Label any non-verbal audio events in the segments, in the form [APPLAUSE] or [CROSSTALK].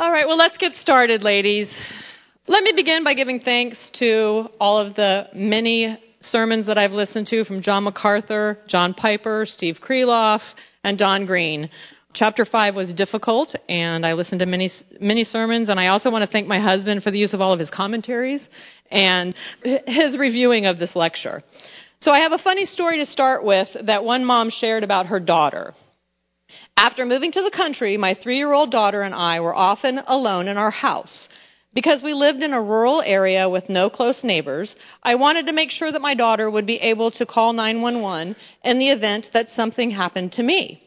All right, well, let's get started, ladies. Let me begin by giving thanks to all of the many sermons that I've listened to from John MacArthur, John Piper, Steve Kreloff, and Don Green. Chapter 5 was difficult, and I listened to many, many sermons, and I also want to thank my husband for the use of all of his commentaries and his reviewing of this lecture. So I have a funny story to start with that one mom shared about her daughter. After moving to the country, my three year old daughter and I were often alone in our house. Because we lived in a rural area with no close neighbors, I wanted to make sure that my daughter would be able to call 911 in the event that something happened to me.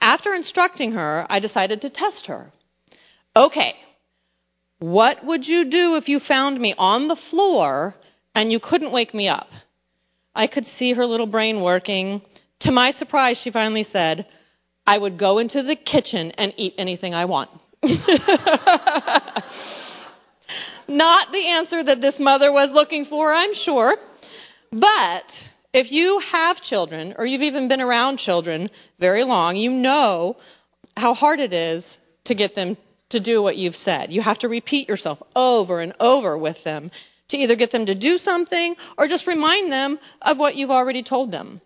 After instructing her, I decided to test her. Okay, what would you do if you found me on the floor and you couldn't wake me up? I could see her little brain working. To my surprise, she finally said, I would go into the kitchen and eat anything I want. [LAUGHS] Not the answer that this mother was looking for, I'm sure. But if you have children, or you've even been around children very long, you know how hard it is to get them to do what you've said. You have to repeat yourself over and over with them to either get them to do something or just remind them of what you've already told them.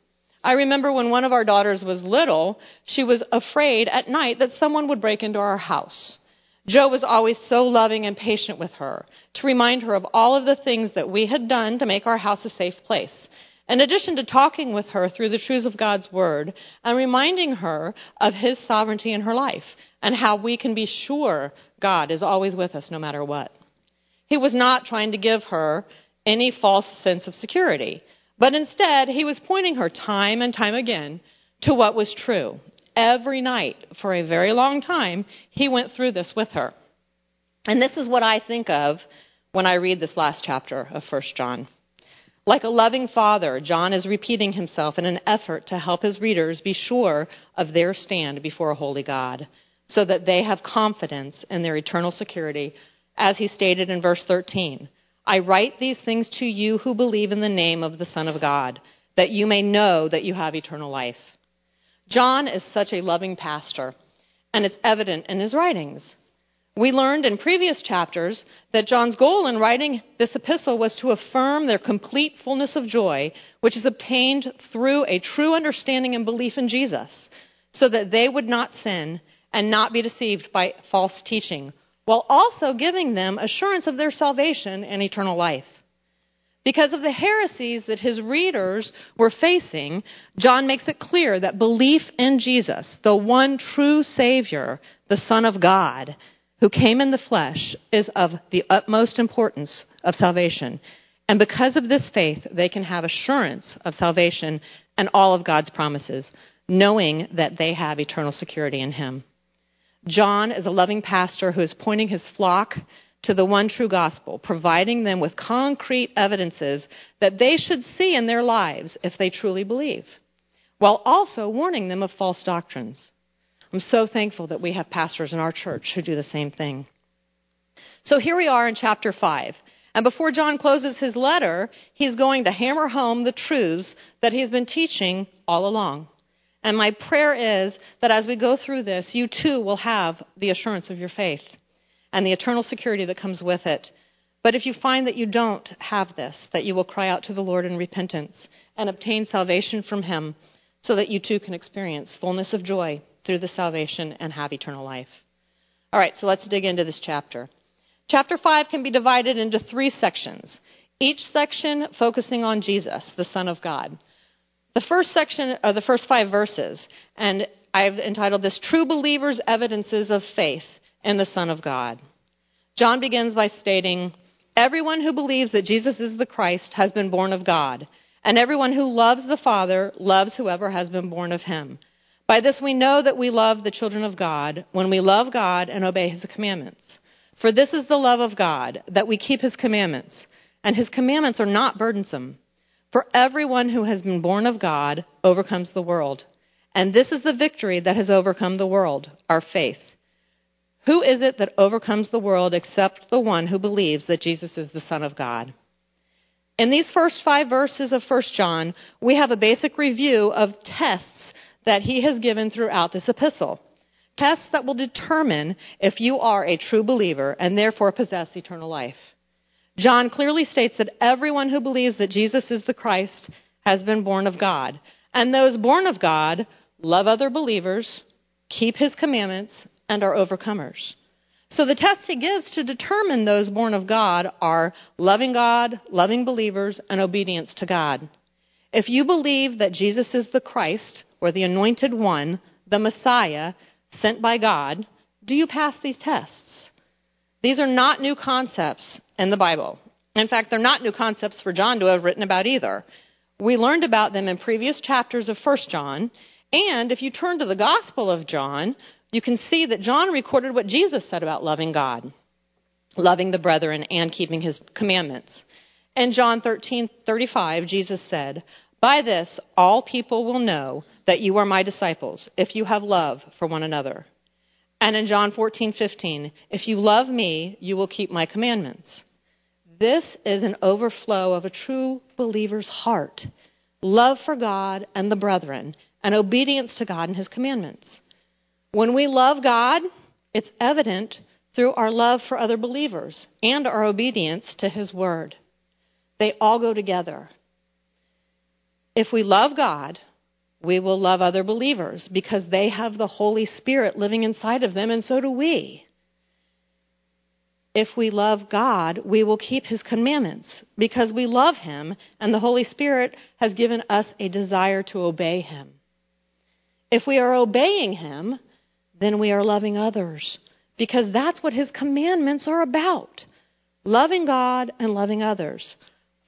I remember when one of our daughters was little, she was afraid at night that someone would break into our house. Joe was always so loving and patient with her to remind her of all of the things that we had done to make our house a safe place. In addition to talking with her through the truths of God's Word and reminding her of His sovereignty in her life and how we can be sure God is always with us no matter what. He was not trying to give her any false sense of security. But instead, he was pointing her time and time again to what was true. Every night, for a very long time, he went through this with her. And this is what I think of when I read this last chapter of 1 John. Like a loving father, John is repeating himself in an effort to help his readers be sure of their stand before a holy God, so that they have confidence in their eternal security, as he stated in verse 13. I write these things to you who believe in the name of the Son of God, that you may know that you have eternal life. John is such a loving pastor, and it's evident in his writings. We learned in previous chapters that John's goal in writing this epistle was to affirm their complete fullness of joy, which is obtained through a true understanding and belief in Jesus, so that they would not sin and not be deceived by false teaching while also giving them assurance of their salvation and eternal life. Because of the heresies that his readers were facing, John makes it clear that belief in Jesus, the one true Savior, the Son of God, who came in the flesh, is of the utmost importance of salvation. And because of this faith, they can have assurance of salvation and all of God's promises, knowing that they have eternal security in Him. John is a loving pastor who is pointing his flock to the one true gospel, providing them with concrete evidences that they should see in their lives if they truly believe, while also warning them of false doctrines. I'm so thankful that we have pastors in our church who do the same thing. So here we are in chapter 5. And before John closes his letter, he's going to hammer home the truths that he's been teaching all along. And my prayer is that as we go through this, you too will have the assurance of your faith and the eternal security that comes with it. But if you find that you don't have this, that you will cry out to the Lord in repentance and obtain salvation from Him so that you too can experience fullness of joy through the salvation and have eternal life. All right, so let's dig into this chapter. Chapter 5 can be divided into three sections, each section focusing on Jesus, the Son of God. The first section of the first five verses, and I've entitled this True Believers' Evidences of Faith in the Son of God. John begins by stating, Everyone who believes that Jesus is the Christ has been born of God, and everyone who loves the Father loves whoever has been born of him. By this we know that we love the children of God when we love God and obey his commandments. For this is the love of God, that we keep his commandments, and his commandments are not burdensome. For everyone who has been born of God overcomes the world. And this is the victory that has overcome the world, our faith. Who is it that overcomes the world except the one who believes that Jesus is the Son of God? In these first five verses of 1 John, we have a basic review of tests that he has given throughout this epistle. tests that will determine if you are a true believer and therefore possess eternal life. John clearly states that everyone who believes that Jesus is the Christ has been born of God. And those born of God love other believers, keep his commandments, and are overcomers. So the tests he gives to determine those born of God are loving God, loving believers, and obedience to God. If you believe that Jesus is the Christ, or the anointed one, the Messiah, sent by God, do you pass these tests? These are not new concepts in the Bible. In fact, they're not new concepts for John to have written about either. We learned about them in previous chapters of 1 John, and if you turn to the Gospel of John, you can see that John recorded what Jesus said about loving God, loving the brethren, and keeping his commandments. In John 13:35, Jesus said, "By this all people will know that you are my disciples, if you have love for one another." And in John 14:15, "If you love me, you will keep my commandments." This is an overflow of a true believer's heart love for God and the brethren, and obedience to God and his commandments. When we love God, it's evident through our love for other believers and our obedience to His Word. They all go together. If we love God, we will love other believers because they have the Holy Spirit living inside of them, and so do we. If we love God, we will keep His commandments because we love Him, and the Holy Spirit has given us a desire to obey Him. If we are obeying Him, then we are loving others. Because that's what his commandments are about loving God and loving others.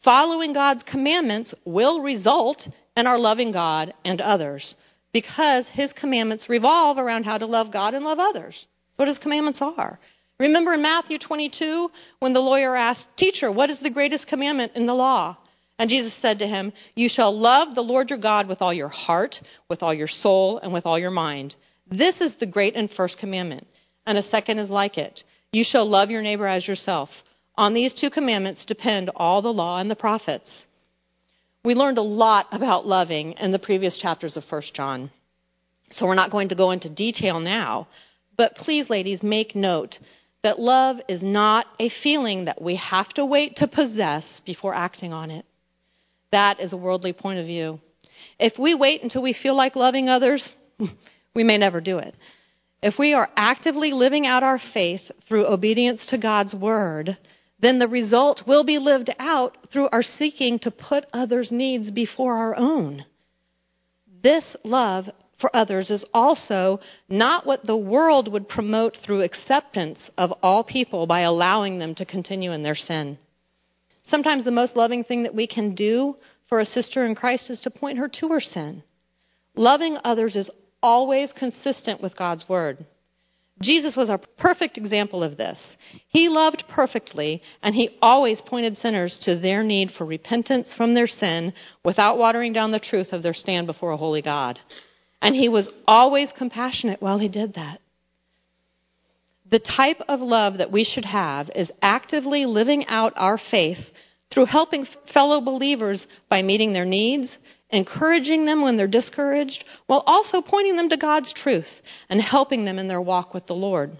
Following God's commandments will result in our loving God and others because his commandments revolve around how to love God and love others. That's what his commandments are. Remember in Matthew 22 when the lawyer asked, Teacher, what is the greatest commandment in the law? And Jesus said to him, You shall love the Lord your God with all your heart, with all your soul, and with all your mind. This is the great and first commandment. And a second is like it. You shall love your neighbor as yourself. On these two commandments depend all the law and the prophets. We learned a lot about loving in the previous chapters of 1 John. So we're not going to go into detail now. But please, ladies, make note that love is not a feeling that we have to wait to possess before acting on it. That is a worldly point of view. If we wait until we feel like loving others, [LAUGHS] we may never do it. If we are actively living out our faith through obedience to God's word, then the result will be lived out through our seeking to put others' needs before our own. This love for others is also not what the world would promote through acceptance of all people by allowing them to continue in their sin. Sometimes the most loving thing that we can do for a sister in Christ is to point her to her sin. Loving others is always consistent with God's word. Jesus was a perfect example of this. He loved perfectly, and he always pointed sinners to their need for repentance from their sin without watering down the truth of their stand before a holy God. And he was always compassionate while he did that. The type of love that we should have is actively living out our faith through helping fellow believers by meeting their needs, encouraging them when they're discouraged, while also pointing them to God's truth and helping them in their walk with the Lord.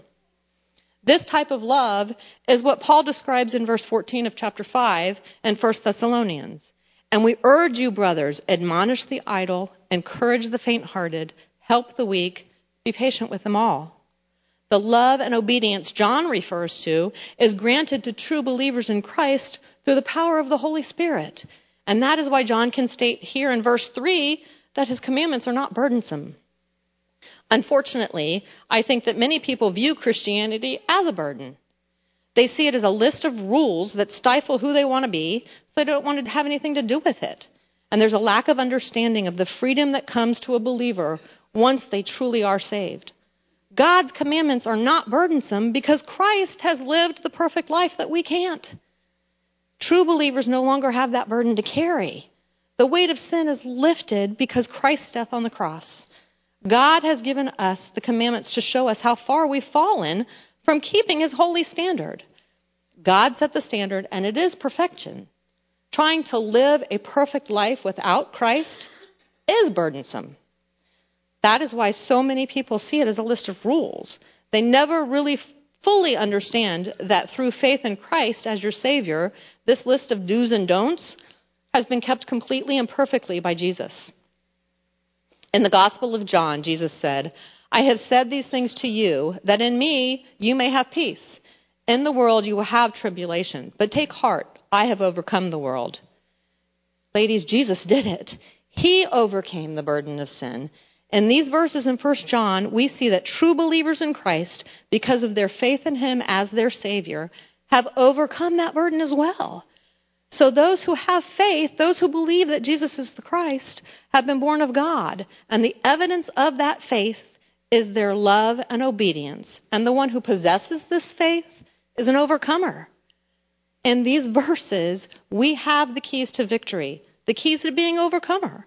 This type of love is what Paul describes in verse 14 of chapter 5 in 1 Thessalonians. And we urge you, brothers, admonish the idle, encourage the faint hearted, help the weak, be patient with them all. The love and obedience John refers to is granted to true believers in Christ through the power of the Holy Spirit. And that is why John can state here in verse 3 that his commandments are not burdensome. Unfortunately, I think that many people view Christianity as a burden. They see it as a list of rules that stifle who they want to be, so they don't want to have anything to do with it. And there's a lack of understanding of the freedom that comes to a believer once they truly are saved. God's commandments are not burdensome because Christ has lived the perfect life that we can't. True believers no longer have that burden to carry. The weight of sin is lifted because Christ's death on the cross. God has given us the commandments to show us how far we've fallen from keeping his holy standard. God set the standard, and it is perfection. Trying to live a perfect life without Christ is burdensome. That is why so many people see it as a list of rules. They never really fully understand that through faith in Christ as your Savior, this list of do's and don'ts has been kept completely and perfectly by Jesus. In the Gospel of John, Jesus said, I have said these things to you, that in me you may have peace. In the world you will have tribulation, but take heart, I have overcome the world. Ladies, Jesus did it. He overcame the burden of sin. In these verses in 1 John, we see that true believers in Christ, because of their faith in Him as their Savior, have overcome that burden as well. So those who have faith, those who believe that Jesus is the Christ, have been born of God. And the evidence of that faith is their love and obedience. And the one who possesses this faith is an overcomer. In these verses, we have the keys to victory, the keys to being overcomer.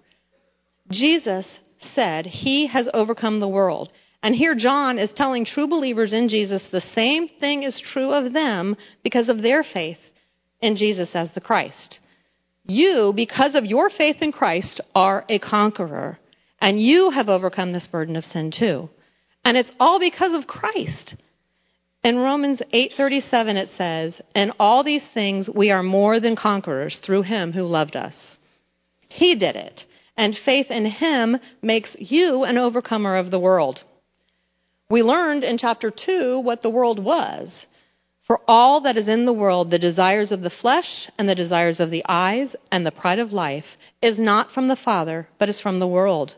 Jesus said he has overcome the world. And here John is telling true believers in Jesus the same thing is true of them because of their faith in Jesus as the Christ. You, because of your faith in Christ, are a conqueror. And you have overcome this burden of sin too. And it's all because of Christ. In Romans 8:37 it says, "In all these things we are more than conquerors through him who loved us." He did it, and faith in him makes you an overcomer of the world. We learned in chapter 2 what the world was. For all that is in the world, the desires of the flesh and the desires of the eyes and the pride of life, is not from the Father, but is from the world.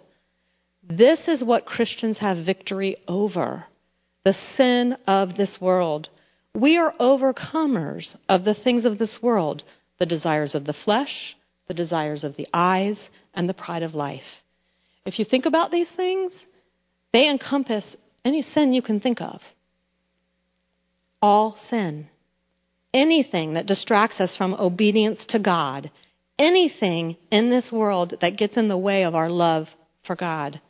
This is what Christians have victory over the sin of this world. We are overcomers of the things of this world, the desires of the flesh, the desires of the eyes, and the pride of life. If you think about these things, they encompass any sin you can think of all sin. Anything that distracts us from obedience to God, anything in this world that gets in the way of our love for God.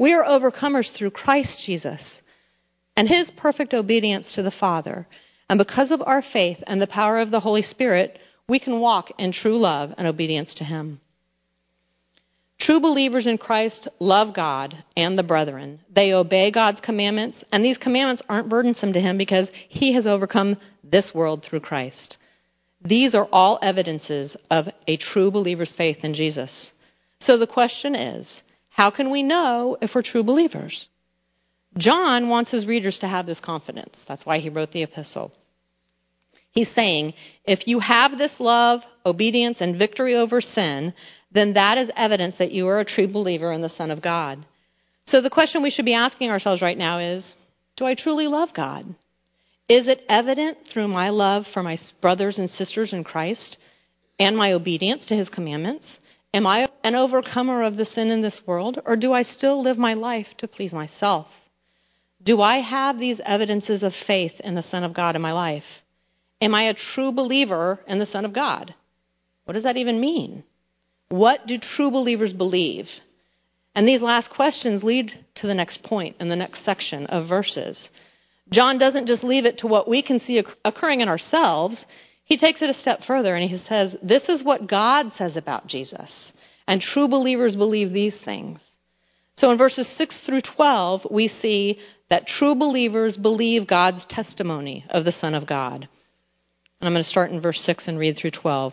We are overcomers through Christ Jesus and his perfect obedience to the Father. And because of our faith and the power of the Holy Spirit, we can walk in true love and obedience to him. True believers in Christ love God and the brethren. They obey God's commandments, and these commandments aren't burdensome to him because he has overcome this world through Christ. These are all evidences of a true believer's faith in Jesus. So the question is, how can we know if we're true believers? John wants his readers to have this confidence. That's why he wrote the epistle. He's saying, if you have this love, obedience, and victory over sin, then that is evidence that you are a true believer in the Son of God. So the question we should be asking ourselves right now is Do I truly love God? Is it evident through my love for my brothers and sisters in Christ and my obedience to his commandments? Am I an overcomer of the sin in this world, or do I still live my life to please myself? Do I have these evidences of faith in the Son of God in my life? Am I a true believer in the Son of God? What does that even mean? What do true believers believe? And these last questions lead to the next point in the next section of verses. John doesn't just leave it to what we can see occurring in ourselves. He takes it a step further and he says, This is what God says about Jesus. And true believers believe these things. So in verses 6 through 12, we see that true believers believe God's testimony of the Son of God. And I'm going to start in verse 6 and read through 12.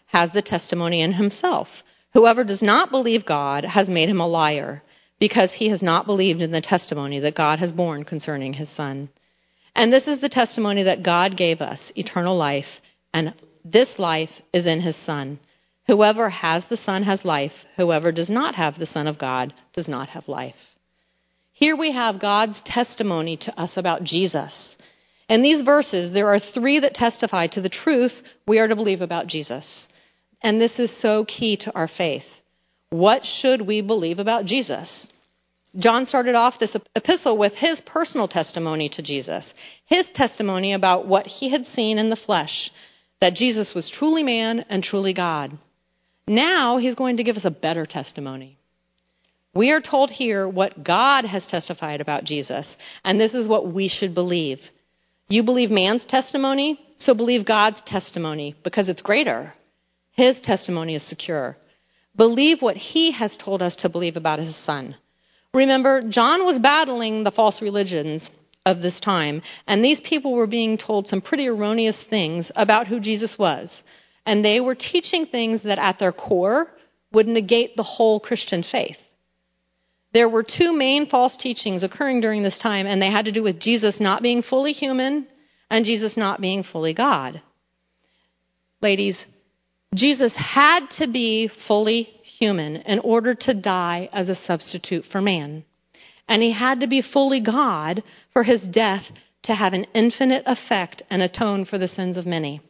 has the testimony in himself. Whoever does not believe God has made him a liar, because he has not believed in the testimony that God has borne concerning his Son. And this is the testimony that God gave us eternal life, and this life is in his Son. Whoever has the Son has life. Whoever does not have the Son of God does not have life. Here we have God's testimony to us about Jesus. In these verses, there are three that testify to the truth we are to believe about Jesus. And this is so key to our faith. What should we believe about Jesus? John started off this epistle with his personal testimony to Jesus, his testimony about what he had seen in the flesh, that Jesus was truly man and truly God. Now he's going to give us a better testimony. We are told here what God has testified about Jesus, and this is what we should believe. You believe man's testimony, so believe God's testimony because it's greater. His testimony is secure. Believe what he has told us to believe about his son. Remember, John was battling the false religions of this time, and these people were being told some pretty erroneous things about who Jesus was. And they were teaching things that at their core would negate the whole Christian faith. There were two main false teachings occurring during this time, and they had to do with Jesus not being fully human and Jesus not being fully God. Ladies, Jesus had to be fully human in order to die as a substitute for man. And he had to be fully God for his death to have an infinite effect and atone for the sins of many.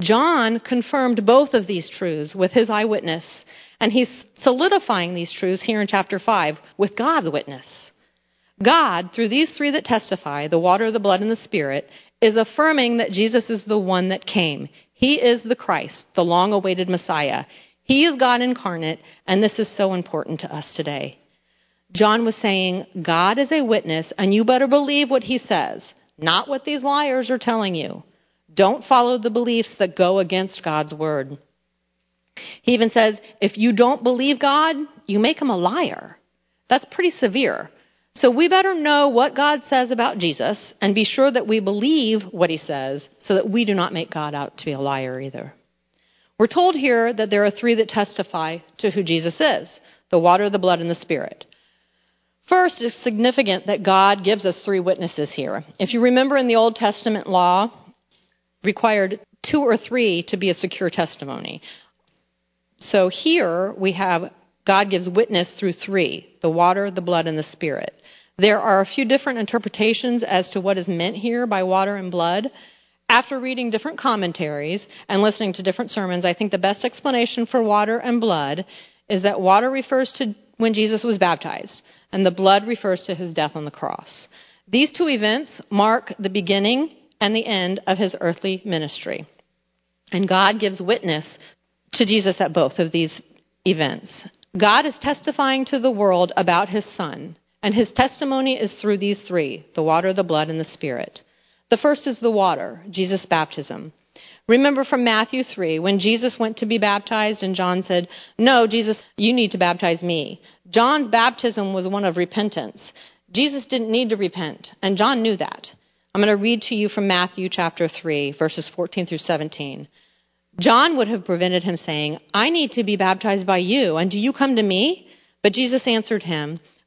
John confirmed both of these truths with his eyewitness, and he's solidifying these truths here in chapter 5 with God's witness. God, through these three that testify, the water, the blood, and the spirit, is affirming that Jesus is the one that came. He is the Christ, the long awaited Messiah. He is God incarnate, and this is so important to us today. John was saying, God is a witness, and you better believe what he says, not what these liars are telling you. Don't follow the beliefs that go against God's word. He even says, if you don't believe God, you make him a liar. That's pretty severe. So we better know what God says about Jesus and be sure that we believe what he says so that we do not make God out to be a liar either. We're told here that there are three that testify to who Jesus is the water, the blood, and the spirit. First, it's significant that God gives us three witnesses here. If you remember in the Old Testament law, required two or three to be a secure testimony. So here we have God gives witness through three the water, the blood, and the spirit. There are a few different interpretations as to what is meant here by water and blood. After reading different commentaries and listening to different sermons, I think the best explanation for water and blood is that water refers to when Jesus was baptized, and the blood refers to his death on the cross. These two events mark the beginning and the end of his earthly ministry. And God gives witness to Jesus at both of these events. God is testifying to the world about his son, and his testimony is through these three the water, the blood, and the spirit. The first is the water, Jesus' baptism. Remember from Matthew 3, when Jesus went to be baptized, and John said, No, Jesus, you need to baptize me. John's baptism was one of repentance. Jesus didn't need to repent, and John knew that. I'm going to read to you from Matthew chapter 3, verses 14 through 17. John would have prevented him saying, I need to be baptized by you, and do you come to me? But Jesus answered him,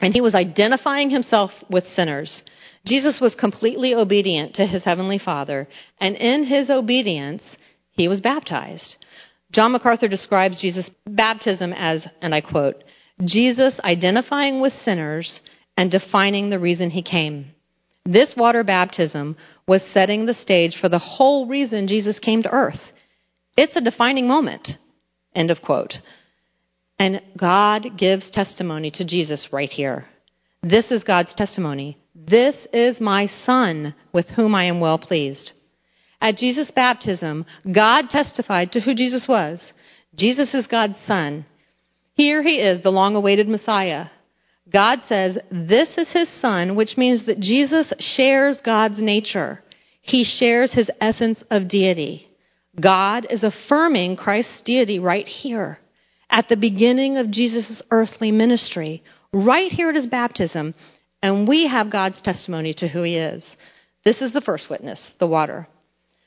And he was identifying himself with sinners. Jesus was completely obedient to his heavenly Father, and in his obedience, he was baptized. John MacArthur describes Jesus' baptism as, and I quote, Jesus identifying with sinners and defining the reason he came. This water baptism was setting the stage for the whole reason Jesus came to earth. It's a defining moment. End of quote. And God gives testimony to Jesus right here. This is God's testimony. This is my son with whom I am well pleased. At Jesus' baptism, God testified to who Jesus was. Jesus is God's son. Here he is, the long awaited Messiah. God says, This is his son, which means that Jesus shares God's nature. He shares his essence of deity. God is affirming Christ's deity right here at the beginning of Jesus' earthly ministry, right here at his baptism, and we have God's testimony to who he is. This is the first witness, the water.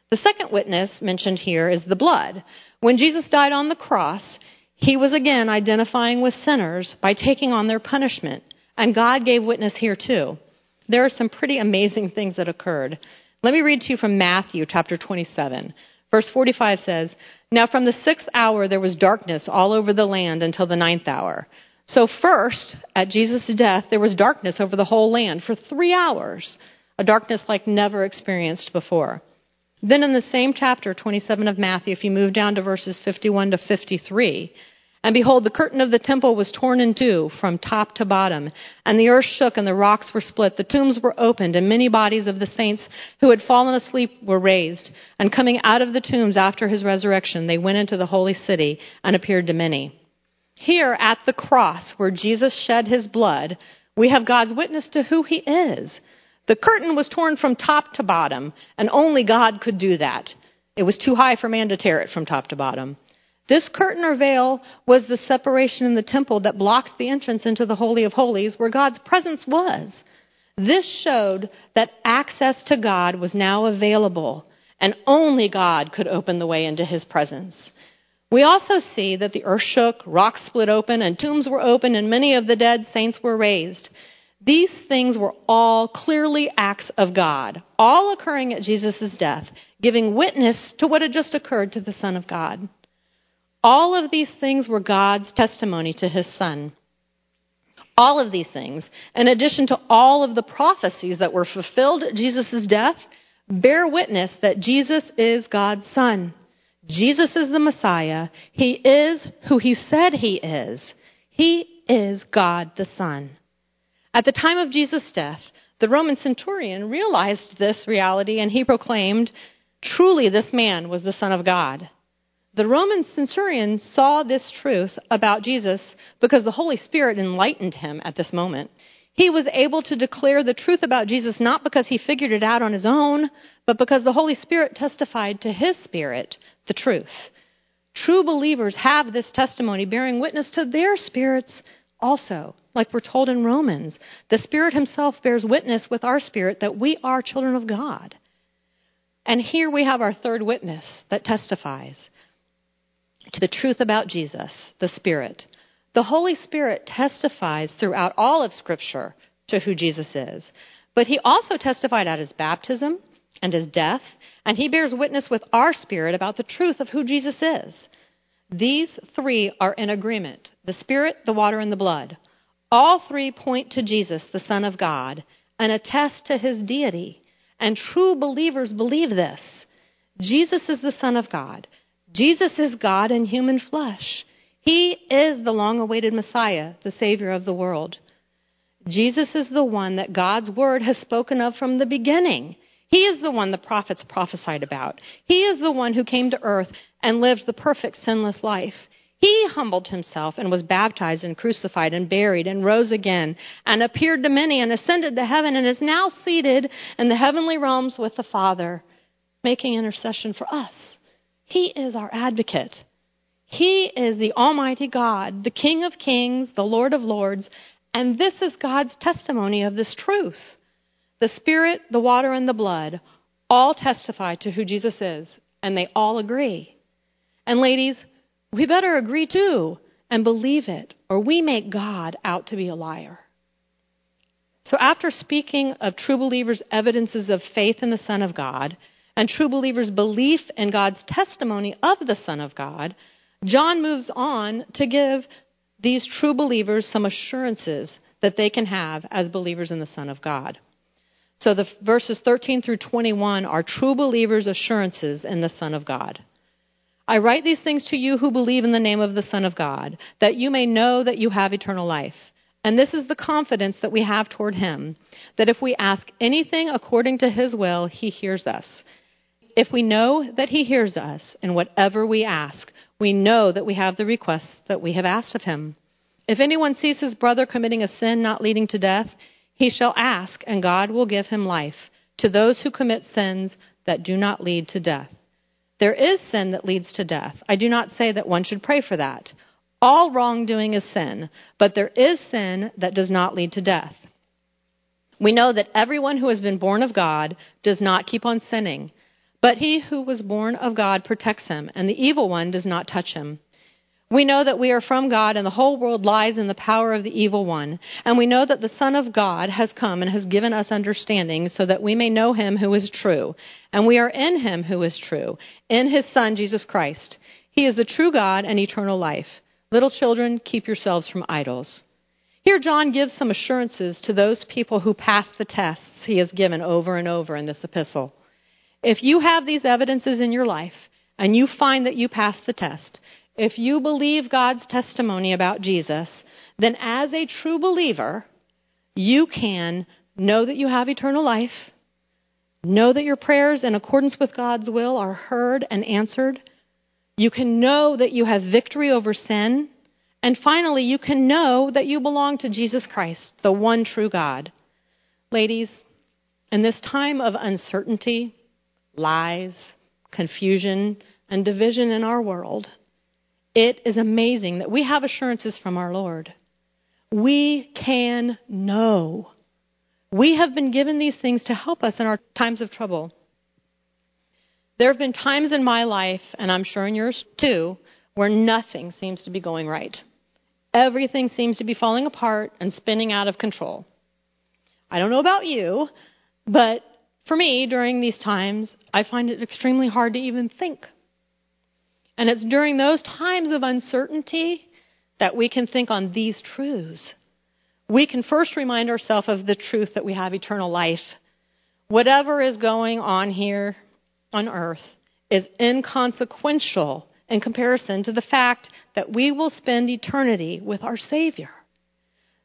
The second witness mentioned here is the blood. When Jesus died on the cross, he was again identifying with sinners by taking on their punishment, and God gave witness here too. there are some pretty amazing things that occurred. Let me read to you from Matthew chapter 27. Verse 45 says, Now from the sixth hour there was darkness all over the land until the ninth hour. So first, at Jesus' death, there was darkness over the whole land for three hours, a darkness like never experienced before. Then in the same chapter, 27 of Matthew, if you move down to verses 51 to 53, and behold, the curtain of the temple was torn in two from top to bottom, and the earth shook and the rocks were split. The tombs were opened, and many bodies of the saints who had fallen asleep were raised. And coming out of the tombs after his resurrection, they went into the holy city and appeared to many. Here at the cross, where Jesus shed his blood, we have God's witness to who he is. The curtain was torn from top to bottom, and only God could do that. It was too high for man to tear it from top to bottom. This curtain or veil was the separation in the temple that blocked the entrance into the Holy of Holies where God's presence was. This showed that access to God was now available and only God could open the way into his presence. We also see that the earth shook, rocks split open, and tombs were opened, and many of the dead saints were raised. These things were all clearly acts of God, all occurring at Jesus' death, giving witness to what had just occurred to the Son of God. All of these things were God's testimony to his son. All of these things, in addition to all of the prophecies that were fulfilled at Jesus' death, bear witness that Jesus is God's son. Jesus is the Messiah. He is who he said he is. He is God the Son. At the time of Jesus' death, the Roman centurion realized this reality and he proclaimed, Truly, this man was the Son of God. The Roman centurion saw this truth about Jesus because the Holy Spirit enlightened him at this moment. He was able to declare the truth about Jesus not because he figured it out on his own, but because the Holy Spirit testified to his spirit the truth. True believers have this testimony bearing witness to their spirits also. Like we're told in Romans, the Spirit Himself bears witness with our spirit that we are children of God. And here we have our third witness that testifies to the truth about Jesus, the Spirit. The Holy Spirit testifies throughout all of Scripture to who Jesus is. But he also testified at his baptism and his death, and he bears witness with our spirit about the truth of who Jesus is. These three are in agreement the Spirit, the water, and the blood. All three point to Jesus, the Son of God, and attest to his deity. And true believers believe this. Jesus is the Son of God. Jesus is God in human flesh. He is the long awaited Messiah, the Savior of the world. Jesus is the one that God's Word has spoken of from the beginning. He is the one the prophets prophesied about. He is the one who came to earth and lived the perfect sinless life. He humbled himself and was baptized and crucified and buried and rose again and appeared to many and ascended to heaven and is now seated in the heavenly realms with the Father, making intercession for us. He is our advocate. He is the Almighty God, the King of kings, the Lord of lords, and this is God's testimony of this truth. The Spirit, the water, and the blood all testify to who Jesus is, and they all agree. And ladies, we better agree too and believe it, or we make God out to be a liar. So, after speaking of true believers' evidences of faith in the Son of God, and true believers' belief in God's testimony of the Son of God, John moves on to give these true believers some assurances that they can have as believers in the Son of God. So the verses 13 through 21 are true believers' assurances in the Son of God. I write these things to you who believe in the name of the Son of God, that you may know that you have eternal life. And this is the confidence that we have toward him, that if we ask anything according to his will, he hears us. If we know that He hears us in whatever we ask, we know that we have the requests that we have asked of Him. If anyone sees his brother committing a sin not leading to death, he shall ask, and God will give him life to those who commit sins that do not lead to death. There is sin that leads to death. I do not say that one should pray for that. All wrongdoing is sin, but there is sin that does not lead to death. We know that everyone who has been born of God does not keep on sinning but he who was born of God protects him, and the evil one does not touch him. We know that we are from God and the whole world lies in the power of the evil one. And we know that the Son of God has come and has given us understanding so that we may know him who is true. And we are in him who is true, in his Son, Jesus Christ. He is the true God and eternal life. Little children, keep yourselves from idols. Here, John gives some assurances to those people who pass the tests he has given over and over in this epistle. If you have these evidences in your life and you find that you pass the test, if you believe God's testimony about Jesus, then as a true believer, you can know that you have eternal life, know that your prayers in accordance with God's will are heard and answered. You can know that you have victory over sin. And finally, you can know that you belong to Jesus Christ, the one true God. Ladies, in this time of uncertainty, lies, confusion, and division in our world, it is amazing that we have assurances from our Lord. We can know. We have been given these things to help us in our times of trouble. There have been times in my life, and I'm sure in yours too, where nothing seems to be going right. Everything seems to be falling apart and spinning out of control. I don't know about you, but for me, during these times, I find it extremely hard to even think. And it's during those times of uncertainty that we can think on these truths. We can first remind ourselves of the truth that we have eternal life. Whatever is going on here on earth is inconsequential in comparison to the fact that we will spend eternity with our Savior.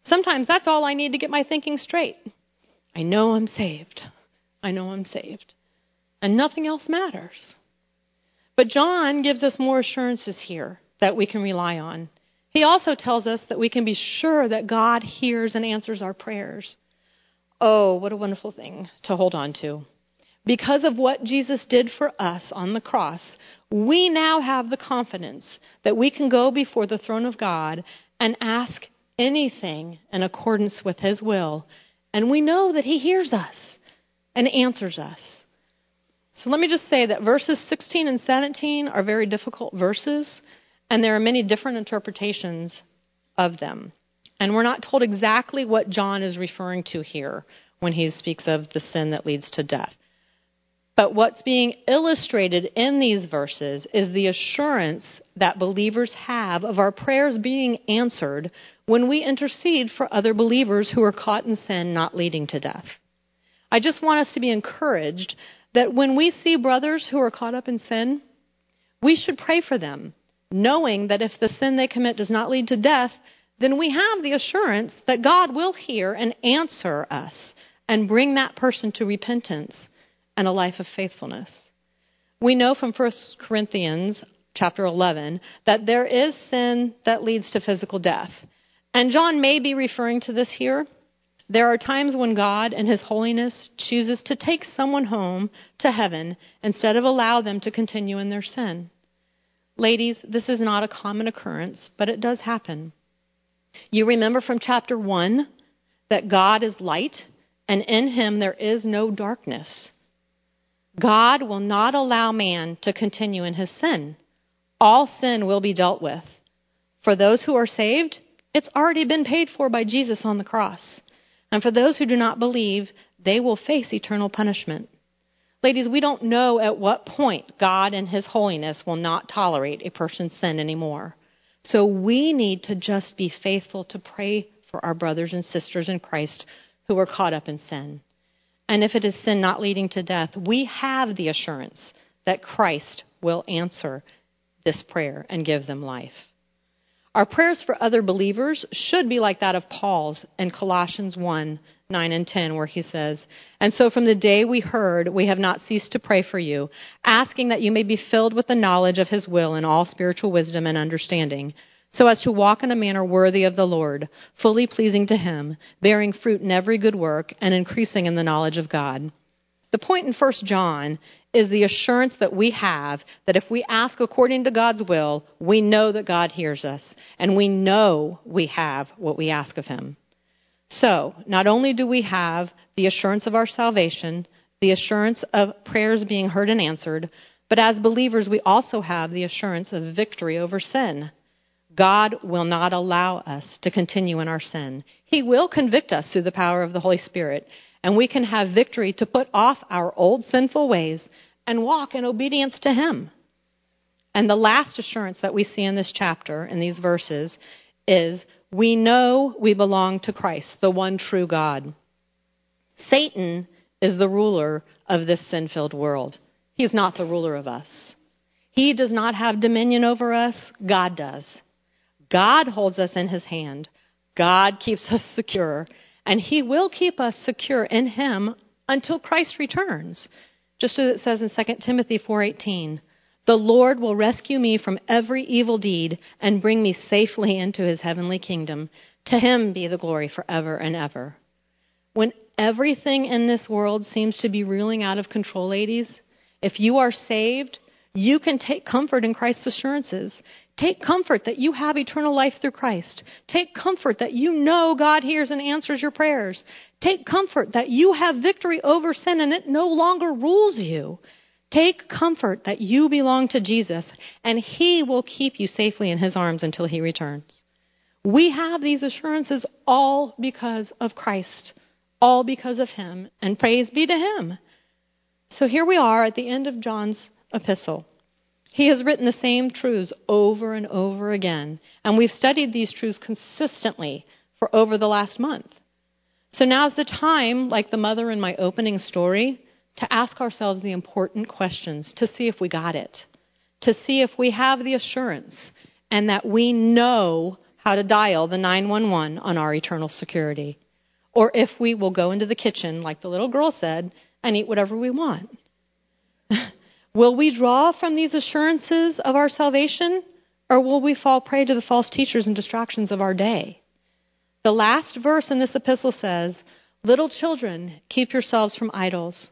Sometimes that's all I need to get my thinking straight. I know I'm saved. I know I'm saved. And nothing else matters. But John gives us more assurances here that we can rely on. He also tells us that we can be sure that God hears and answers our prayers. Oh, what a wonderful thing to hold on to. Because of what Jesus did for us on the cross, we now have the confidence that we can go before the throne of God and ask anything in accordance with His will. And we know that He hears us and answers us. So let me just say that verses 16 and 17 are very difficult verses, and there are many different interpretations of them. And we're not told exactly what John is referring to here when he speaks of the sin that leads to death. But what's being illustrated in these verses is the assurance that believers have of our prayers being answered when we intercede for other believers who are caught in sin not leading to death. I just want us to be encouraged that when we see brothers who are caught up in sin, we should pray for them, knowing that if the sin they commit does not lead to death, then we have the assurance that God will hear and answer us and bring that person to repentance and a life of faithfulness. We know from 1 Corinthians chapter 11 that there is sin that leads to physical death. And John may be referring to this here, there are times when God, in His holiness, chooses to take someone home to heaven instead of allow them to continue in their sin. Ladies, this is not a common occurrence, but it does happen. You remember from chapter 1 that God is light, and in Him there is no darkness. God will not allow man to continue in his sin. All sin will be dealt with. For those who are saved, it's already been paid for by Jesus on the cross. And for those who do not believe, they will face eternal punishment. Ladies, we don't know at what point God and His holiness will not tolerate a person's sin anymore. So we need to just be faithful to pray for our brothers and sisters in Christ who are caught up in sin. And if it is sin not leading to death, we have the assurance that Christ will answer this prayer and give them life. Our prayers for other believers should be like that of Paul's in Colossians 1 9 and 10, where he says, And so from the day we heard, we have not ceased to pray for you, asking that you may be filled with the knowledge of his will in all spiritual wisdom and understanding, so as to walk in a manner worthy of the Lord, fully pleasing to him, bearing fruit in every good work, and increasing in the knowledge of God. The point in 1 John is the assurance that we have that if we ask according to God's will, we know that God hears us, and we know we have what we ask of Him. So, not only do we have the assurance of our salvation, the assurance of prayers being heard and answered, but as believers, we also have the assurance of victory over sin. God will not allow us to continue in our sin. He will convict us through the power of the Holy Spirit, and we can have victory to put off our old sinful ways and walk in obedience to Him. And the last assurance that we see in this chapter, in these verses, is we know we belong to Christ, the one true God. Satan is the ruler of this sin filled world. He is not the ruler of us. He does not have dominion over us, God does. God holds us in his hand. God keeps us [LAUGHS] secure, and he will keep us secure in him until Christ returns. Just as it says in 2 Timothy 4:18, "The Lord will rescue me from every evil deed and bring me safely into his heavenly kingdom. To him be the glory forever and ever." When everything in this world seems to be reeling out of control, ladies, if you are saved, you can take comfort in Christ's assurances. Take comfort that you have eternal life through Christ. Take comfort that you know God hears and answers your prayers. Take comfort that you have victory over sin and it no longer rules you. Take comfort that you belong to Jesus and He will keep you safely in His arms until He returns. We have these assurances all because of Christ, all because of Him, and praise be to Him. So here we are at the end of John's epistle. He has written the same truths over and over again, and we've studied these truths consistently for over the last month. So now's the time, like the mother in my opening story, to ask ourselves the important questions to see if we got it, to see if we have the assurance and that we know how to dial the 911 on our eternal security, or if we will go into the kitchen, like the little girl said, and eat whatever we want. [LAUGHS] Will we draw from these assurances of our salvation, or will we fall prey to the false teachers and distractions of our day? The last verse in this epistle says, Little children, keep yourselves from idols.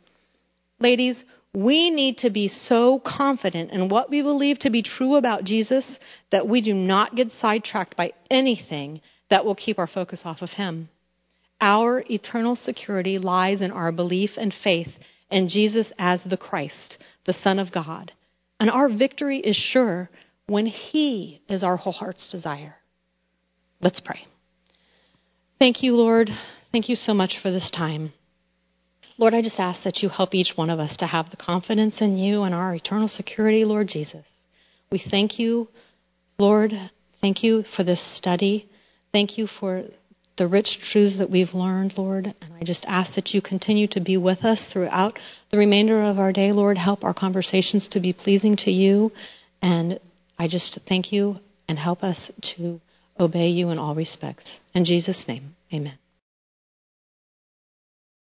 Ladies, we need to be so confident in what we believe to be true about Jesus that we do not get sidetracked by anything that will keep our focus off of Him. Our eternal security lies in our belief and faith in Jesus as the Christ, the Son of God. And our victory is sure when He is our whole heart's desire. Let's pray. Thank you, Lord. Thank you so much for this time. Lord, I just ask that you help each one of us to have the confidence in you and our eternal security, Lord Jesus. We thank you, Lord. Thank you for this study. Thank you for the rich truths that we've learned, Lord. And I just ask that you continue to be with us throughout the remainder of our day, Lord. Help our conversations to be pleasing to you. And I just thank you and help us to obey you in all respects. In Jesus' name, amen.